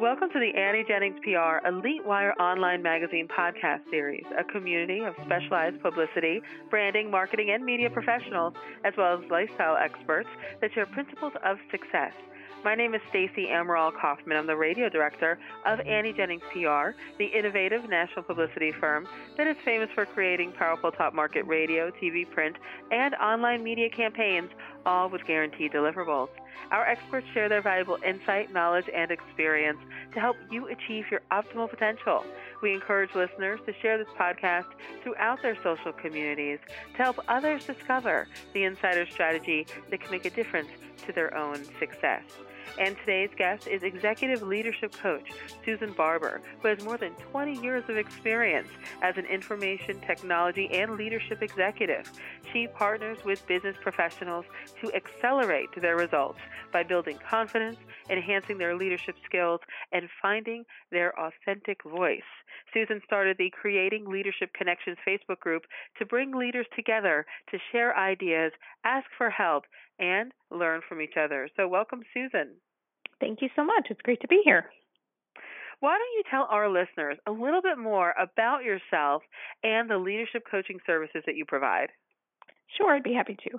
Welcome to the Annie Jennings PR Elite Wire Online Magazine podcast series, a community of specialized publicity, branding, marketing, and media professionals, as well as lifestyle experts that share principles of success. My name is Stacy Amaral Kaufman. I'm the radio director of Annie Jennings PR, the innovative national publicity firm that is famous for creating powerful top market radio, TV, print, and online media campaigns, all with guaranteed deliverables. Our experts share their valuable insight, knowledge, and experience to help you achieve your optimal potential. We encourage listeners to share this podcast throughout their social communities to help others discover the insider strategy that can make a difference to their own success. And today's guest is executive leadership coach Susan Barber, who has more than 20 years of experience as an information technology and leadership executive. She partners with business professionals to accelerate their results by building confidence, enhancing their leadership skills, and finding their authentic voice. Susan started the Creating Leadership Connections Facebook group to bring leaders together to share ideas, ask for help, and learn from each other. So, welcome, Susan. Thank you so much. It's great to be here. Why don't you tell our listeners a little bit more about yourself and the leadership coaching services that you provide? Sure, I'd be happy to.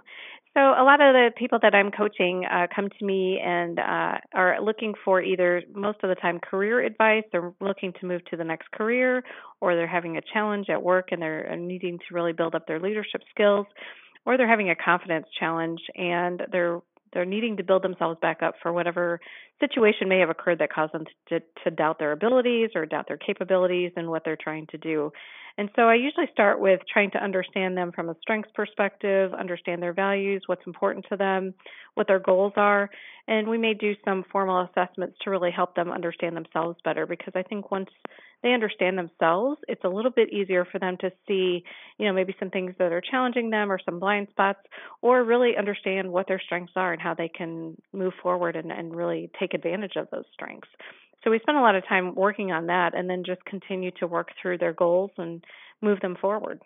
So, a lot of the people that I'm coaching uh, come to me and uh, are looking for either most of the time career advice, they're looking to move to the next career, or they're having a challenge at work and they're needing to really build up their leadership skills, or they're having a confidence challenge and they're they're needing to build themselves back up for whatever situation may have occurred that caused them to, to doubt their abilities or doubt their capabilities and what they're trying to do. And so I usually start with trying to understand them from a strengths perspective, understand their values, what's important to them, what their goals are, and we may do some formal assessments to really help them understand themselves better because I think once they understand themselves, it's a little bit easier for them to see, you know, maybe some things that are challenging them or some blind spots, or really understand what their strengths are and how they can move forward and, and really take advantage of those strengths. So we spend a lot of time working on that and then just continue to work through their goals and move them forward.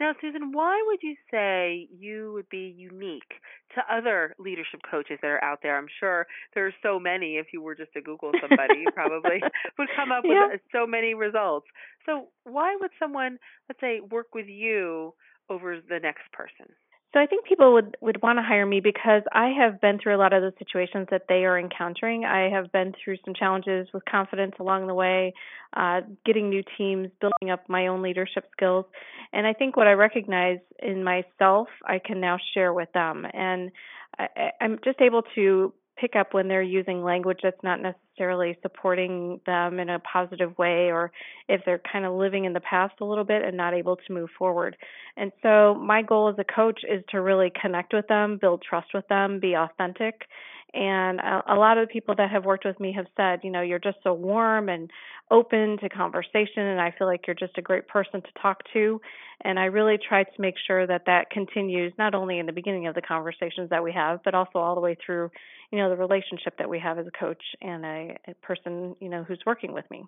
Now, Susan, why would you say you would be unique to other leadership coaches that are out there? I'm sure there are so many. If you were just to Google somebody, you probably would come up with yeah. so many results. So, why would someone, let's say, work with you over the next person? So I think people would would want to hire me because I have been through a lot of the situations that they are encountering. I have been through some challenges with confidence along the way, uh, getting new teams, building up my own leadership skills, and I think what I recognize in myself, I can now share with them, and I, I'm just able to pick up when they're using language that's not necessarily supporting them in a positive way or if they're kind of living in the past a little bit and not able to move forward. And so my goal as a coach is to really connect with them, build trust with them, be authentic and a, a lot of the people that have worked with me have said, you know, you're just so warm and open to conversation, and I feel like you're just a great person to talk to. And I really try to make sure that that continues not only in the beginning of the conversations that we have, but also all the way through, you know, the relationship that we have as a coach and a, a person, you know, who's working with me.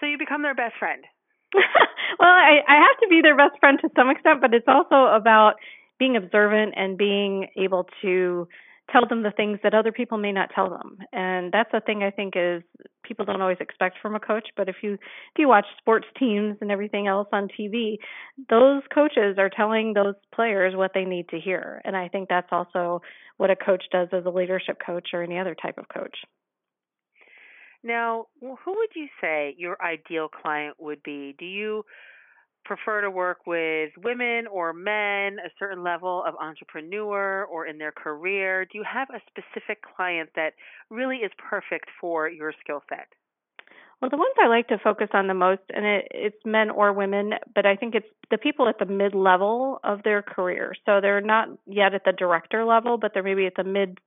So you become their best friend. well, I, I have to be their best friend to some extent, but it's also about being observant and being able to tell them the things that other people may not tell them. And that's the thing i think is people don't always expect from a coach but if you if you watch sports teams and everything else on tv those coaches are telling those players what they need to hear. And i think that's also what a coach does as a leadership coach or any other type of coach. Now who would you say your ideal client would be? Do you prefer to work with women or men, a certain level of entrepreneur or in their career? Do you have a specific client that really is perfect for your skill set? Well, the ones I like to focus on the most, and it, it's men or women, but I think it's the people at the mid level of their career. So they're not yet at the director level, but they're maybe at the mid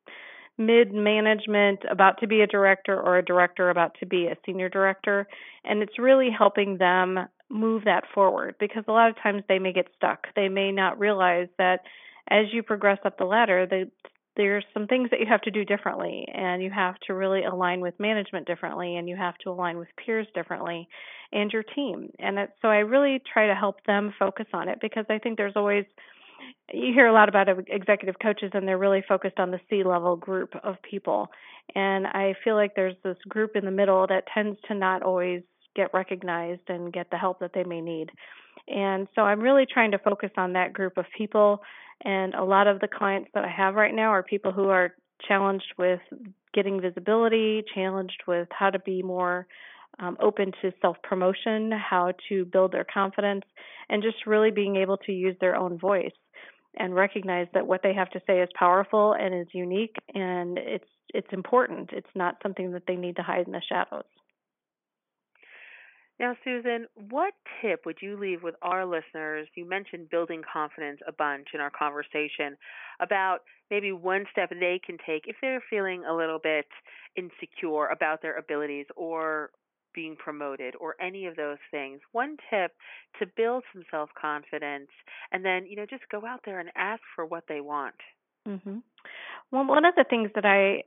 mid management about to be a director or a director about to be a senior director and it's really helping them move that forward because a lot of times they may get stuck. They may not realize that as you progress up the ladder, the, there's some things that you have to do differently, and you have to really align with management differently, and you have to align with peers differently, and your team. And that, so I really try to help them focus on it because I think there's always you hear a lot about executive coaches and they're really focused on the C level group of people. And I feel like there's this group in the middle that tends to not always get recognized and get the help that they may need. And so I'm really trying to focus on that group of people. And a lot of the clients that I have right now are people who are challenged with getting visibility, challenged with how to be more um, open to self promotion, how to build their confidence, and just really being able to use their own voice and recognize that what they have to say is powerful and is unique and it's it's important. It's not something that they need to hide in the shadows. Now, Susan, what tip would you leave with our listeners? You mentioned building confidence a bunch in our conversation about maybe one step they can take if they're feeling a little bit insecure about their abilities or being promoted or any of those things. One tip to build some self confidence and then, you know, just go out there and ask for what they want. Mm-hmm. Well, one of the things that I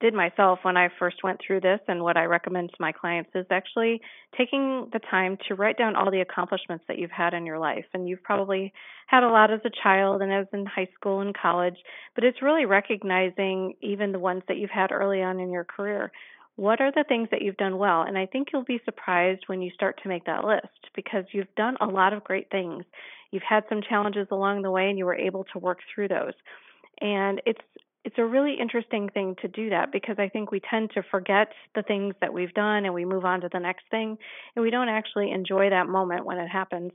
did myself when I first went through this and what I recommend to my clients is actually taking the time to write down all the accomplishments that you've had in your life. And you've probably had a lot as a child and as in high school and college, but it's really recognizing even the ones that you've had early on in your career. What are the things that you've done well? And I think you'll be surprised when you start to make that list because you've done a lot of great things. You've had some challenges along the way and you were able to work through those. And it's it's a really interesting thing to do that because I think we tend to forget the things that we've done and we move on to the next thing and we don't actually enjoy that moment when it happens.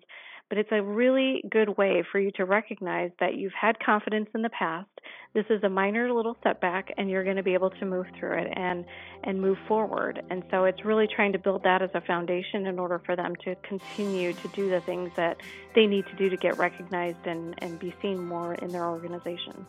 But it's a really good way for you to recognize that you've had confidence in the past. This is a minor little setback and you're going to be able to move through it and and move forward. And so it's really trying to build that as a foundation in order for them to continue to do the things that they need to do to get recognized and, and be seen more in their organization.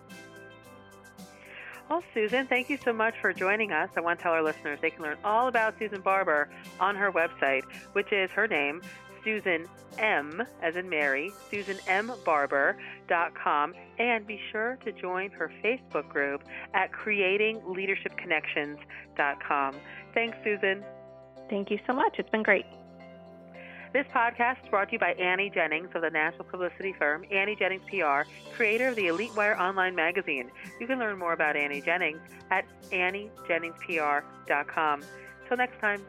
Well, Susan, thank you so much for joining us. I want to tell our listeners they can learn all about Susan Barber on her website, which is her name, Susan M, as in Mary, SusanMBarber.com, and be sure to join her Facebook group at CreatingLeadershipConnections.com. Thanks, Susan. Thank you so much. It's been great. This podcast is brought to you by Annie Jennings of the national publicity firm Annie Jennings PR, creator of the Elite Wire online magazine. You can learn more about Annie Jennings at AnnieJenningsPR.com. Till next time.